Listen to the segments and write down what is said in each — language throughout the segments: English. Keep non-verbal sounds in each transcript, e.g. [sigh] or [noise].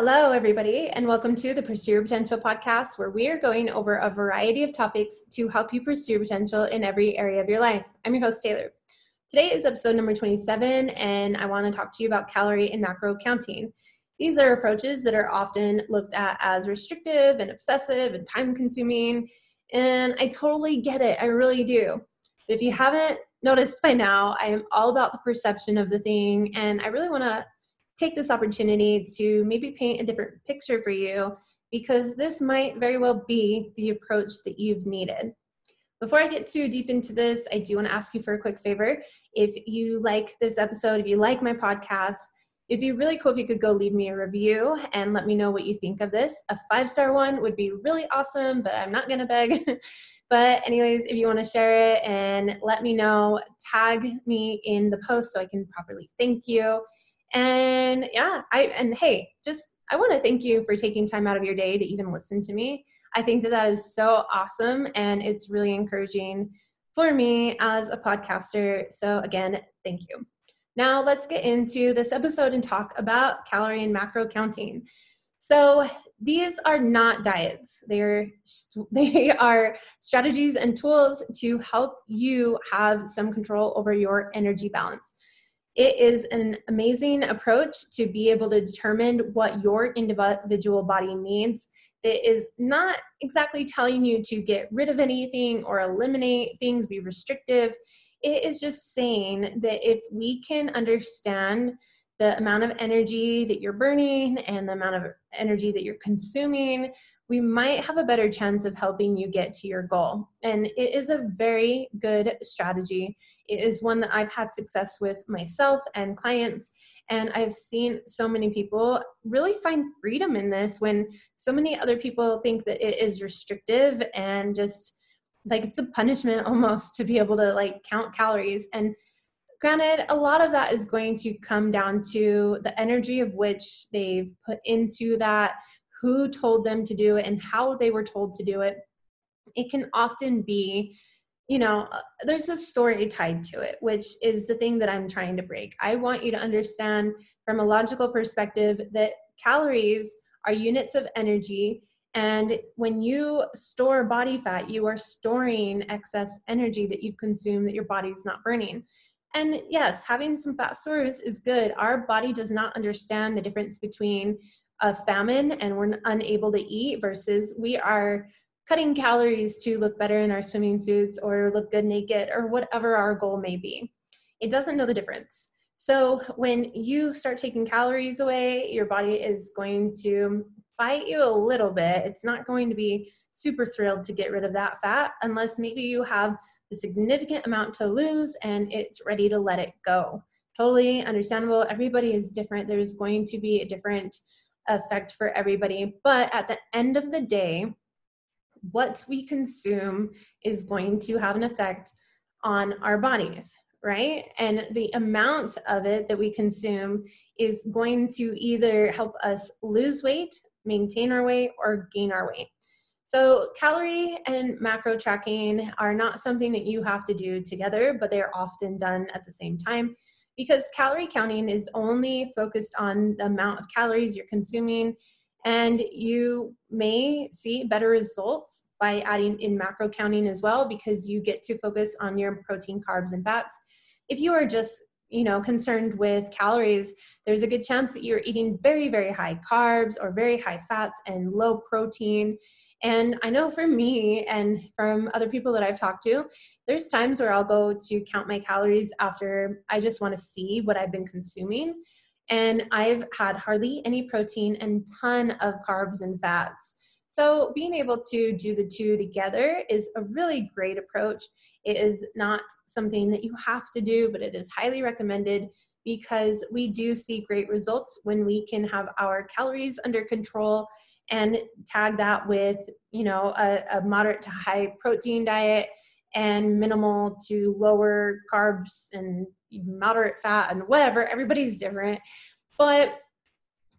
Hello, everybody, and welcome to the Pursue Your Potential podcast, where we are going over a variety of topics to help you pursue your potential in every area of your life. I'm your host, Taylor. Today is episode number 27, and I want to talk to you about calorie and macro counting. These are approaches that are often looked at as restrictive and obsessive and time consuming, and I totally get it. I really do. But if you haven't noticed by now, I am all about the perception of the thing, and I really want to take this opportunity to maybe paint a different picture for you because this might very well be the approach that you've needed. Before I get too deep into this, I do want to ask you for a quick favor. If you like this episode, if you like my podcast, it'd be really cool if you could go leave me a review and let me know what you think of this. A five star one would be really awesome, but I'm not going to beg. [laughs] but, anyways, if you want to share it and let me know, tag me in the post so I can properly thank you. And yeah, I and hey, just I want to thank you for taking time out of your day to even listen to me. I think that that is so awesome and it's really encouraging for me as a podcaster. So again, thank you. Now let's get into this episode and talk about calorie and macro counting. So these are not diets. They're [laughs] they are strategies and tools to help you have some control over your energy balance. It is an amazing approach to be able to determine what your individual body needs. It is not exactly telling you to get rid of anything or eliminate things, be restrictive. It is just saying that if we can understand the amount of energy that you're burning and the amount of energy that you're consuming, we might have a better chance of helping you get to your goal. And it is a very good strategy. It is one that I've had success with myself and clients. And I've seen so many people really find freedom in this when so many other people think that it is restrictive and just like it's a punishment [laughs] almost to be able to like count calories. And granted, a lot of that is going to come down to the energy of which they've put into that who told them to do it and how they were told to do it. It can often be, you know, uh, there's a story tied to it, which is the thing that I'm trying to break. I want you to understand from a logical perspective that calories are units of energy. And when you store body fat, you are storing excess energy that you've consumed that your body's not burning. And yes, having some fat stores is good. Our body does not understand the difference between a famine and we're unable to eat versus we are cutting calories to look better in our swimming suits or look good naked or whatever our goal may be. It doesn't know the difference. So when you start taking calories away, your body is going to fight you a little bit. It's not going to be super thrilled to get rid of that fat unless maybe you have a significant amount to lose and it's ready to let it go. Totally understandable. Everybody is different. There's going to be a different effect for everybody. But at the end of the day, what we consume is going to have an effect on our bodies, right? And the amount of it that we consume is going to either help us lose weight, maintain our weight, or gain our weight. So, calorie and macro tracking are not something that you have to do together, but they are often done at the same time because calorie counting is only focused on the amount of calories you're consuming and you may see better results by adding in macro counting as well because you get to focus on your protein carbs and fats. If you are just you know concerned with calories there's a good chance that you're eating very very high carbs or very high fats and low protein and i know for me and from other people that i've talked to there's times where I'll go to count my calories after I just want to see what I've been consuming. And I've had hardly any protein and ton of carbs and fats. So being able to do the two together is a really great approach. It is not something that you have to do, but it is highly recommended because we do see great results when we can have our calories under control and tag that with, you know, a, a moderate to high protein diet and minimal to lower carbs and moderate fat and whatever. Everybody's different. But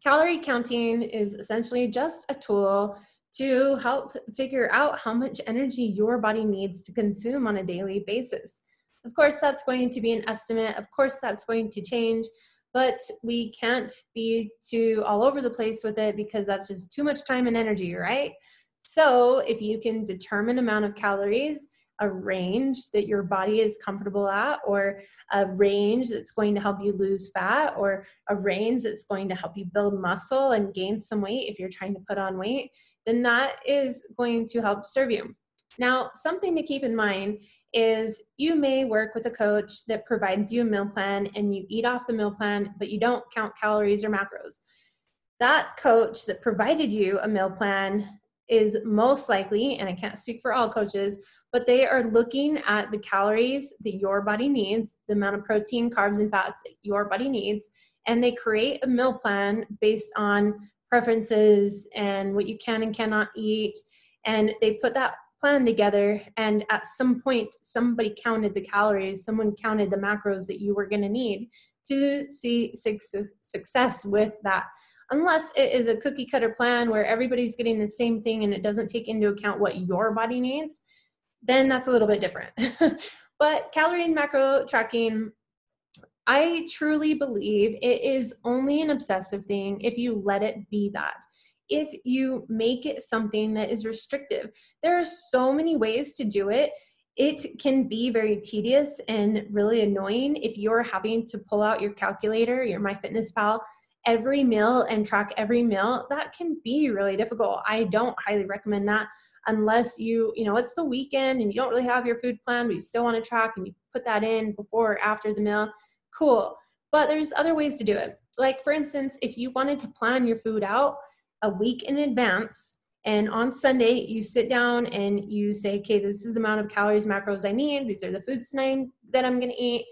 calorie counting is essentially just a tool to help figure out how much energy your body needs to consume on a daily basis. Of course, that's going to be an estimate. Of course, that's going to change. But we can't be too all over the place with it because that's just too much time and energy, right? So if you can determine amount of calories, a range that your body is comfortable at, or a range that's going to help you lose fat, or a range that's going to help you build muscle and gain some weight if you're trying to put on weight, then that is going to help serve you. Now, something to keep in mind is you may work with a coach that provides you a meal plan and you eat off the meal plan, but you don't count calories or macros. That coach that provided you a meal plan is most likely, and I can't speak for all coaches, but they are looking at the calories that your body needs, the amount of protein, carbs, and fats that your body needs, and they create a meal plan based on preferences and what you can and cannot eat. And they put that plan together and at some point somebody counted the calories someone counted the macros that you were going to need to see success with that. Unless it is a cookie cutter plan where everybody's getting the same thing and it doesn't take into account what your body needs then that's a little bit different. [laughs] But calorie and macro tracking I truly believe it is only an obsessive thing if you let it be that if you make it something that is restrictive. There are so many ways to do it. It can be very tedious and really annoying if you're having to pull out your calculator, your MyFitnessPal, every meal and track every meal. That can be really difficult. I don't highly recommend that unless you, you know, it's the weekend and you don't really have your food plan, but you still want to track and you put that in before or after the meal. Cool. But there's other ways to do it. Like, for instance, if you wanted to plan your food out, a week in advance and on Sunday, you sit down and you say, okay, this is the amount of calories, macros I need. These are the foods tonight that I'm going to eat.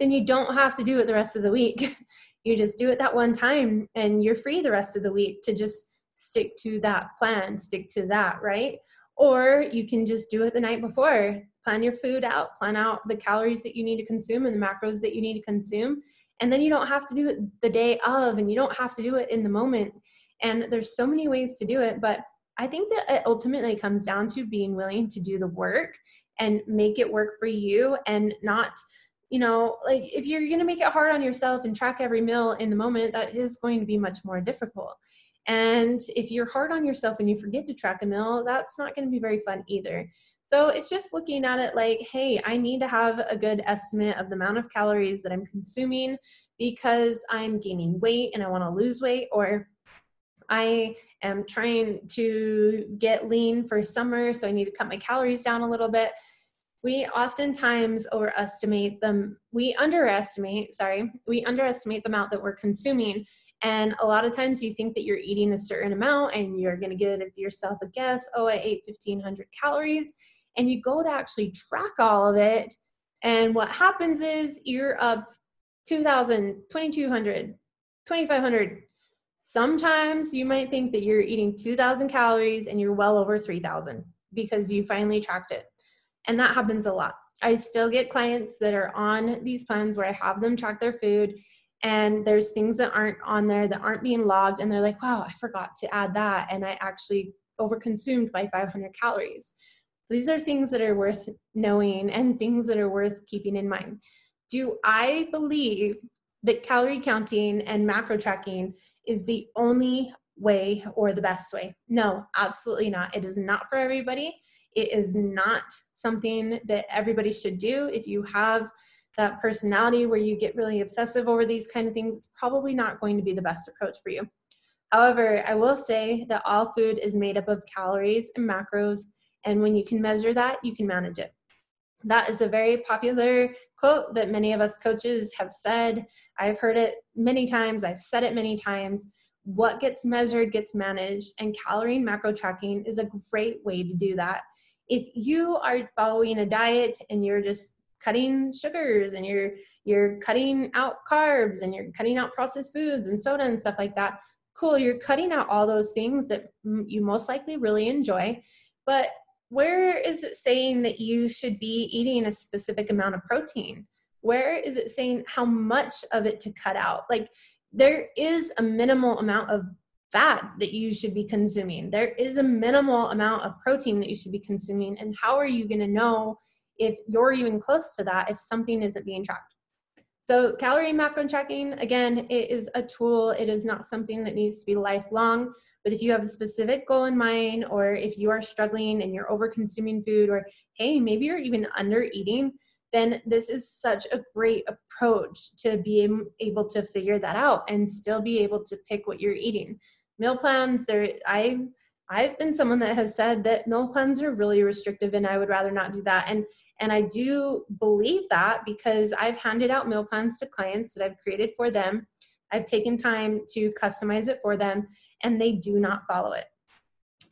Then you don't have to do it the rest of the week. [laughs] you just do it that one time and you're free the rest of the week to just stick to that plan, stick to that, right? Or you can just do it the night before. Plan your food out, plan out the calories that you need to consume and the macros that you need to consume. And then you don't have to do it the day of and you don't have to do it in the moment and there's so many ways to do it, but I think that it ultimately comes down to being willing to do the work and make it work for you and not you know like if you're going to make it hard on yourself and track every meal in the moment that is going to be much more difficult. And if you're hard on yourself and you forget to track a meal that's not going to be very fun either. So it's just looking at it like hey i need to have a good estimate of the amount of calories that i'm consuming because i'm gaining weight and i want to lose weight or I am trying to get lean for summer, so I need to cut my calories down a little bit. We oftentimes overestimate them, we underestimate, sorry, we underestimate the amount that we're consuming. And a lot of times you think that you're eating a certain amount and you're going to give yourself a guess, oh, I ate 1500 calories. And you go to actually track all of it. And what happens is you're up 2000, 2200, 2500, Sometimes you might think that you're eating 2,000 calories and you're well over 3,000 because you finally tracked it. And that happens a lot. I still get clients that are on these plans where I have them track their food and there's things that aren't on there that aren't being logged and they're like, wow, I forgot to add that and I actually overconsumed by 500 calories. These are things that are worth knowing and things that are worth keeping in mind. Do I believe that calorie counting and macro tracking is the only way or the best way. No, absolutely not. It is not for everybody. It is not something that everybody should do. If you have that personality where you get really obsessive over these kind of things, it's probably not going to be the best approach for you. However, I will say that all food is made up of calories and macros, and when you can measure that, you can manage it. That is a very popular quote that many of us coaches have said. I've heard it many times, I've said it many times. What gets measured gets managed, and calorie and macro tracking is a great way to do that. If you are following a diet and you're just cutting sugars and you're you're cutting out carbs and you're cutting out processed foods and soda and stuff like that cool you're cutting out all those things that you most likely really enjoy but where is it saying that you should be eating a specific amount of protein? Where is it saying how much of it to cut out? Like there is a minimal amount of fat that you should be consuming. There is a minimal amount of protein that you should be consuming. And how are you going to know if you're even close to that if something isn't being tracked? So, calorie macro tracking, again, it is a tool. It is not something that needs to be lifelong. But if you have a specific goal in mind, or if you are struggling and you're over consuming food, or hey, maybe you're even under eating, then this is such a great approach to be able to figure that out and still be able to pick what you're eating. Meal plans, there, I I've been someone that has said that meal plans are really restrictive and I would rather not do that. And and I do believe that because I've handed out meal plans to clients that I've created for them. I've taken time to customize it for them and they do not follow it.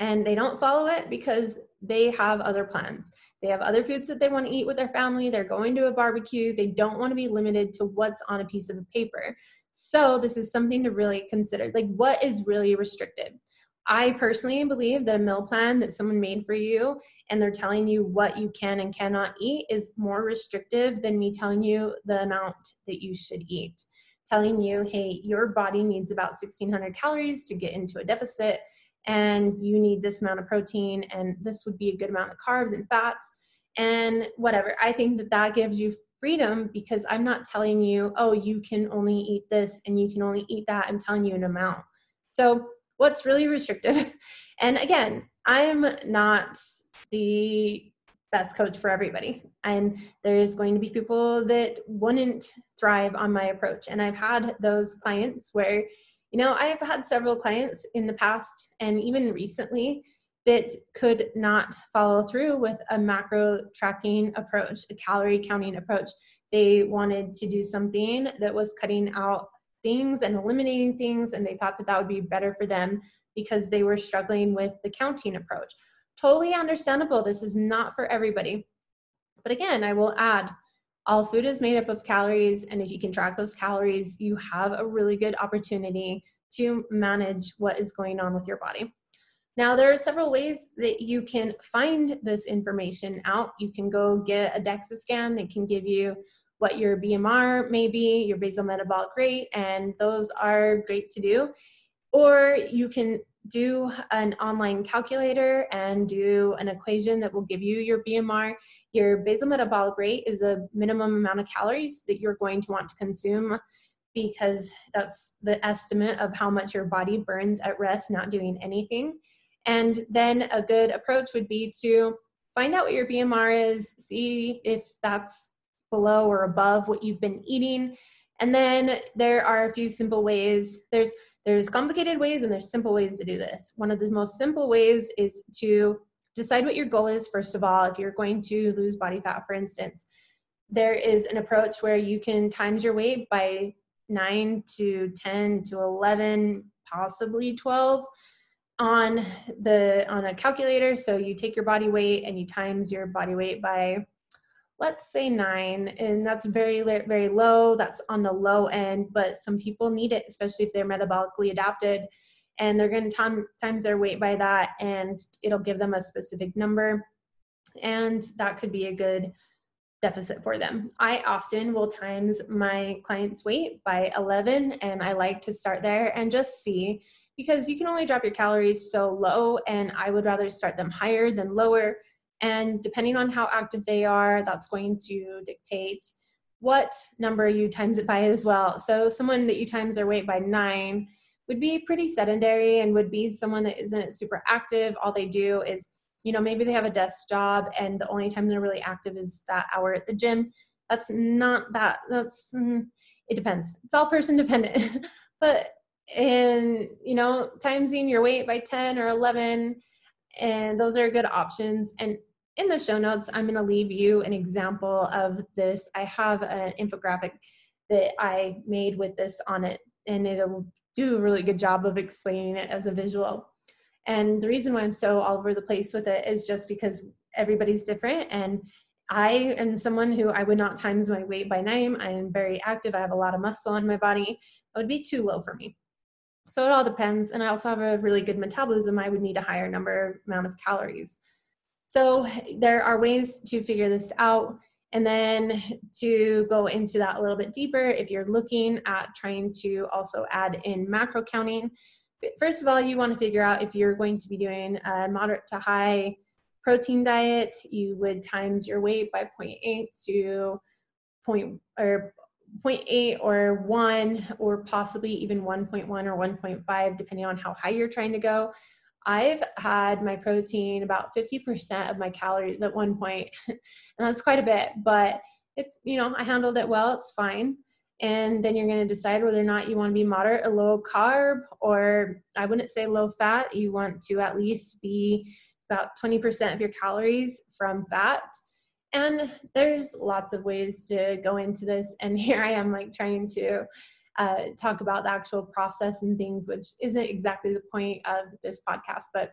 And they don't follow it because they have other plans. They have other foods that they want to eat with their family. They're going to a barbecue. They don't want to be limited to what's on a piece of paper. So, this is something to really consider. Like, what is really restricted? I personally believe that a meal plan that someone made for you and they're telling you what you can and cannot eat is more restrictive than me telling you the amount that you should eat. Telling you, hey, your body needs about 1600 calories to get into a deficit, and you need this amount of protein, and this would be a good amount of carbs and fats, and whatever. I think that that gives you freedom because I'm not telling you, oh, you can only eat this and you can only eat that. I'm telling you an amount. So, what's really restrictive. [laughs] And again, I'm not the best coach for everybody. And there's going to be people that wouldn't thrive on my approach. And I've had those clients where, you know, I've had several clients in the past and even recently that could not follow through with a macro tracking approach, a calorie counting approach. They wanted to do something that was cutting out things and eliminating things, and they thought that that would be better for them because they were struggling with the counting approach. Totally understandable. This is not for everybody. But again, I will add all food is made up of calories, and if you can track those calories, you have a really good opportunity to manage what is going on with your body. Now, there are several ways that you can find this information out. You can go get a DEXA scan that can give you what your BMR may be, your basal metabolic rate, and those are great to do. Or you can do an online calculator and do an equation that will give you your BMR. Your basal metabolic rate is the minimum amount of calories that you're going to want to consume because that's the estimate of how much your body burns at rest, not doing anything. And then a good approach would be to find out what your BMR is, see if that's below or above what you've been eating. And then there are a few simple ways. There's there's complicated ways and there's simple ways to do this. One of the most simple ways is to decide what your goal is first of all. If you're going to lose body fat, for instance, there is an approach where you can times your weight by 9 to 10 to 11, possibly 12 on the on a calculator so you take your body weight and you times your body weight by let's say nine, and that's very, very low. That's on the low end, but some people need it, especially if they're metabolically adapted and they're going to time, times their weight by that and it'll give them a specific number and that could be a good deficit for them i often will times my client's weight by 11 and i like to start there and just see because you can only drop your calories so low and i would rather start them higher than lower and depending on how active they are, that's going to dictate what number you times it by as well. So someone that you times their weight by nine would be pretty sedentary and would be someone that isn't super active. All they do is, you know, maybe they have a desk job and the only time they're really active is that hour at the gym. That's not that, that's, mm, it depends. It's all person dependent. [laughs] but in, you know, timesing your weight by 10 or 11, and those are good options. And in the show notes, I'm going to leave you an example of this. I have an infographic that I made with this on it, and it'll do a really good job of explaining it as a visual. And the reason why I'm so all over the place with it is just because everybody's different. And I am someone who I would not times my weight by name. I am very active. I have a lot of muscle in my body. It would be too low for me. So it all depends. And I also have a really good metabolism. I would need a higher number amount of calories. So there are ways to figure this out. And then to go into that a little bit deeper, if you're looking at trying to also add in macro counting, first of all, you want to figure out if you're going to be doing a moderate to high protein diet, you would times your weight by 0.8 to or 0.8 or 1 or possibly even 1.1 or 1.5 depending on how high you're trying to go i've had my protein about 50% of my calories at one point [laughs] and that's quite a bit but it's you know i handled it well it's fine. And then you're going to decide whether or not you want to be moderate or low carb or i wouldn't say low fat you want to at least be about 20% of your calories from fat. And there's lots of ways to go into this and [laughs] here i am like trying to uh, talk about the actual process and things which isn't exactly the point of this podcast but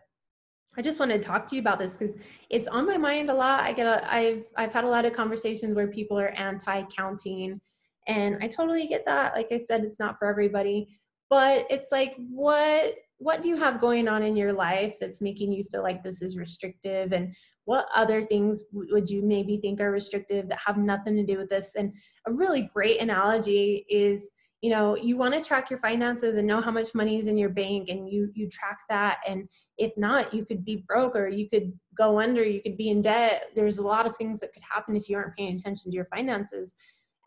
I just want to talk to you about this because it's on my mind a lot. I get a, I've I've had a lot of conversations where people are anti-counting, and I totally get that. Like I said, it's not for everybody, but it's like what what do you have going on in your life that's making you feel like this is restrictive and what other things would you maybe think are restrictive that have nothing to do with this and a really great analogy is you know you want to track your finances and know how much money is in your bank and you you track that. And if not you could be broke or you could go under you could be in debt. There's a lot of things that could happen if you aren't paying attention to your finances.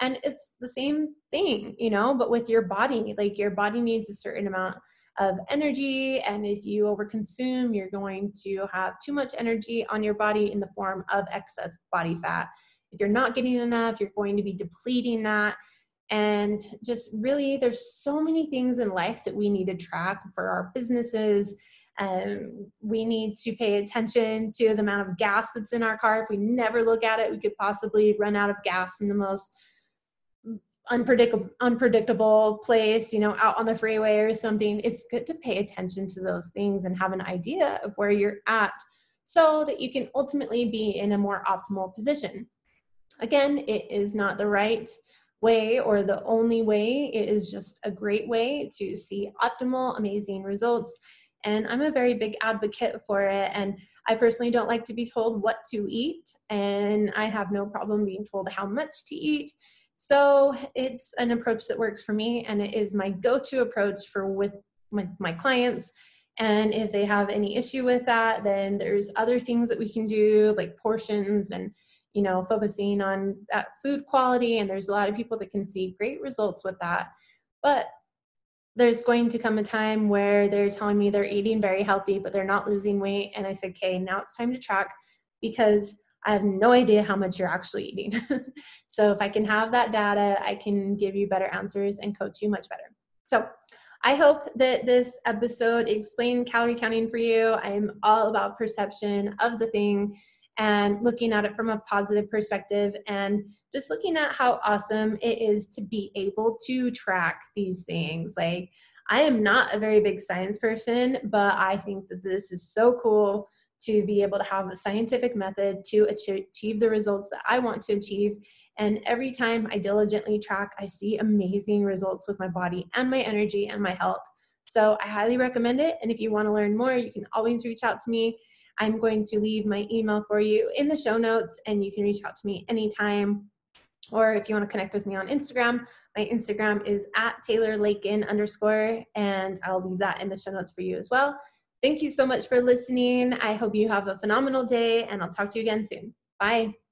And it's the same thing you know but with your body like your body needs a certain amount of energy. And if you overconsume you're going to have too much energy on your body in the form of excess body fat. If you're not getting enough you're going to be depleting that and just really there's so many things in life that we need to track for our businesses. And we need to pay attention to the amount of gas that's in our car. If we never look at it we could possibly run out of gas in the most unpredictable unpredictable place you know out on the freeway or something. It's good to pay attention to those things and have an idea of where you're at so that you can ultimately be in a more optimal position. Again it is not the right way or the only way. It is just a great way to see optimal, amazing results. And I'm a very big advocate for it. And I personally don't like to be told what to eat, and I have no problem being told how much to eat. So it's an approach that works for me, and it is my go to approach for with my, my clients. And if they have any issue with that, then there's other things that we can do, like portions and you know, focusing on that food quality. And there's a lot of people that can see great results with that. But there's going to come a time where they're telling me they're eating very healthy, but they're not losing weight. And I said, okay, now it's time to track because I have no idea how much you're actually eating. [laughs] so if I can have that data, I can give you better answers and coach you much better. So I hope that this episode explained calorie counting for you. I'm all about perception of the thing and looking at it from a positive perspective and just looking at how awesome it is to be able to track these things. Like, I am not a very big science person, but I think that this is so cool to be able to have a scientific method to achieve the results that I want to achieve. And every time I diligently track, I see amazing results with my body and my energy and my health. So I highly recommend it. And if you want to learn more, you can always reach out to me. I'm going to leave my email for you in the show notes, and you can reach out to me anytime. Or if you want to connect with me on Instagram, my Instagram is at Taylor Lakin underscore, and I'll leave that in the show notes for you as well. Thank you so much for listening. I hope you have a phenomenal day, and I'll talk to you again soon. Bye.